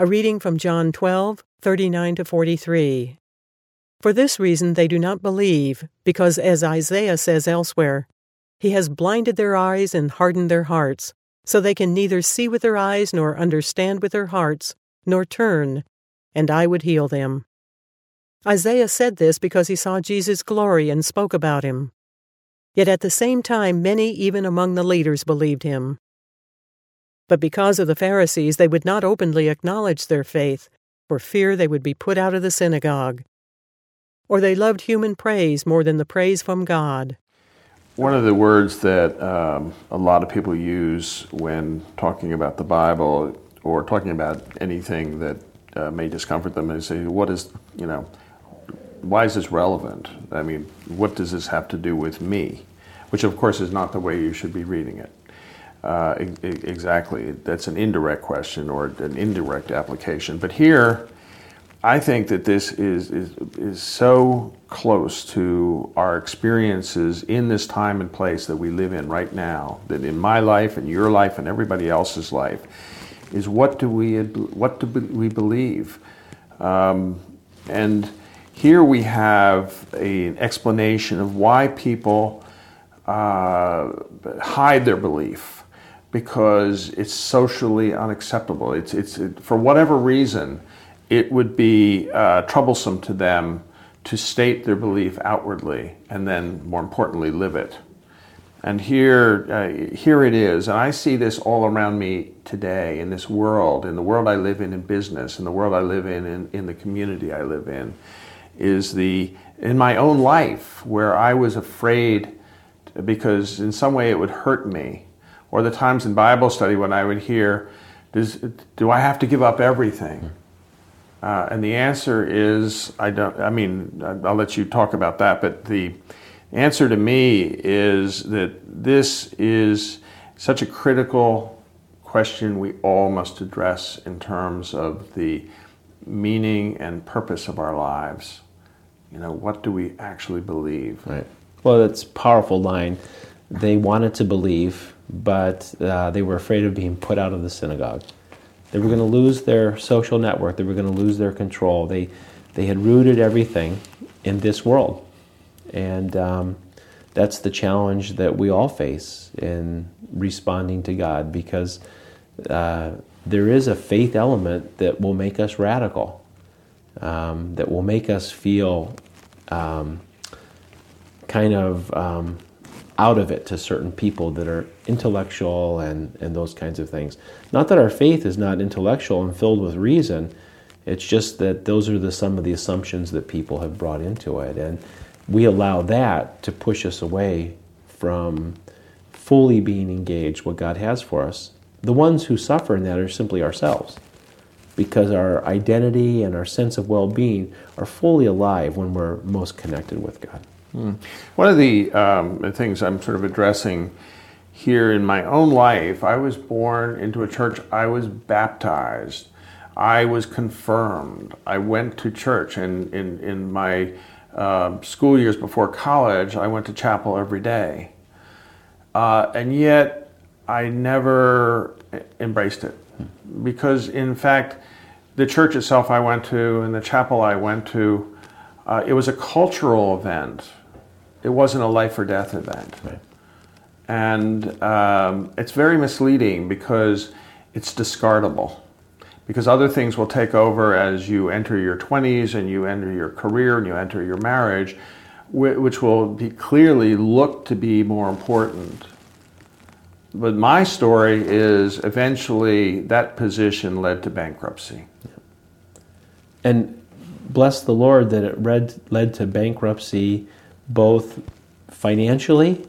A reading from John 12, 39 to 43. For this reason they do not believe, because as Isaiah says elsewhere, He has blinded their eyes and hardened their hearts, so they can neither see with their eyes nor understand with their hearts, nor turn, and I would heal them. Isaiah said this because he saw Jesus' glory and spoke about him. Yet at the same time, many even among the leaders believed him. But because of the Pharisees, they would not openly acknowledge their faith, for fear they would be put out of the synagogue. Or they loved human praise more than the praise from God. One of the words that um, a lot of people use when talking about the Bible or talking about anything that uh, may discomfort them is say, what is, you know, why is this relevant? I mean, what does this have to do with me? Which, of course, is not the way you should be reading it. Uh, exactly. That's an indirect question or an indirect application. But here, I think that this is, is, is so close to our experiences in this time and place that we live in right now, that in my life and your life and everybody else's life, is what do we, what do we believe? Um, and here we have a, an explanation of why people uh, hide their belief because it's socially unacceptable. It's, it's, it, for whatever reason, it would be uh, troublesome to them to state their belief outwardly and then, more importantly, live it. And here, uh, here it is. And I see this all around me today in this world, in the world I live in in business, in the world I live in, in, in the community I live in is the in my own life where I was afraid because in some way it would hurt me, or the times in Bible study when I would hear, Does, "Do I have to give up everything?" Uh, and the answer is, I don't. I mean, I'll let you talk about that, but the answer to me is that this is such a critical question we all must address in terms of the meaning and purpose of our lives you know, what do we actually believe? Right. Well, that's a powerful line. They wanted to believe, but uh, they were afraid of being put out of the synagogue. They were going to lose their social network. They were going to lose their control. They, they had rooted everything in this world. And um, that's the challenge that we all face in responding to God because uh, there is a faith element that will make us radical um, that will make us feel um, kind of um, out of it to certain people that are intellectual and, and those kinds of things. Not that our faith is not intellectual and filled with reason, it's just that those are the, some of the assumptions that people have brought into it. And we allow that to push us away from fully being engaged what God has for us. The ones who suffer in that are simply ourselves because our identity and our sense of well being are fully alive when we're most connected with God. Mm. One of the um, things I'm sort of addressing here in my own life, I was born into a church, I was baptized, I was confirmed, I went to church, and in, in my uh, school years before college, I went to chapel every day. Uh, and yet, I never embraced it because, in fact, the church itself I went to and the chapel I went to, uh, it was a cultural event. It wasn't a life or death event. Right. And um, it's very misleading because it's discardable. Because other things will take over as you enter your 20s and you enter your career and you enter your marriage, which will be clearly look to be more important but my story is eventually that position led to bankruptcy. And bless the Lord that it led, led to bankruptcy both financially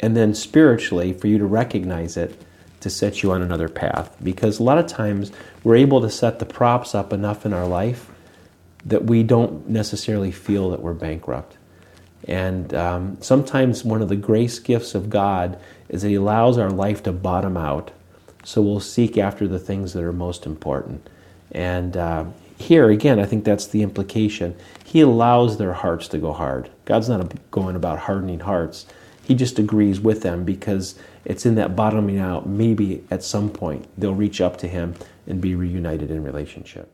and then spiritually for you to recognize it to set you on another path. Because a lot of times we're able to set the props up enough in our life that we don't necessarily feel that we're bankrupt. And um, sometimes one of the grace gifts of God is that He allows our life to bottom out. So we'll seek after the things that are most important. And uh, here, again, I think that's the implication. He allows their hearts to go hard. God's not going about hardening hearts, He just agrees with them because it's in that bottoming out. Maybe at some point they'll reach up to him and be reunited in relationship.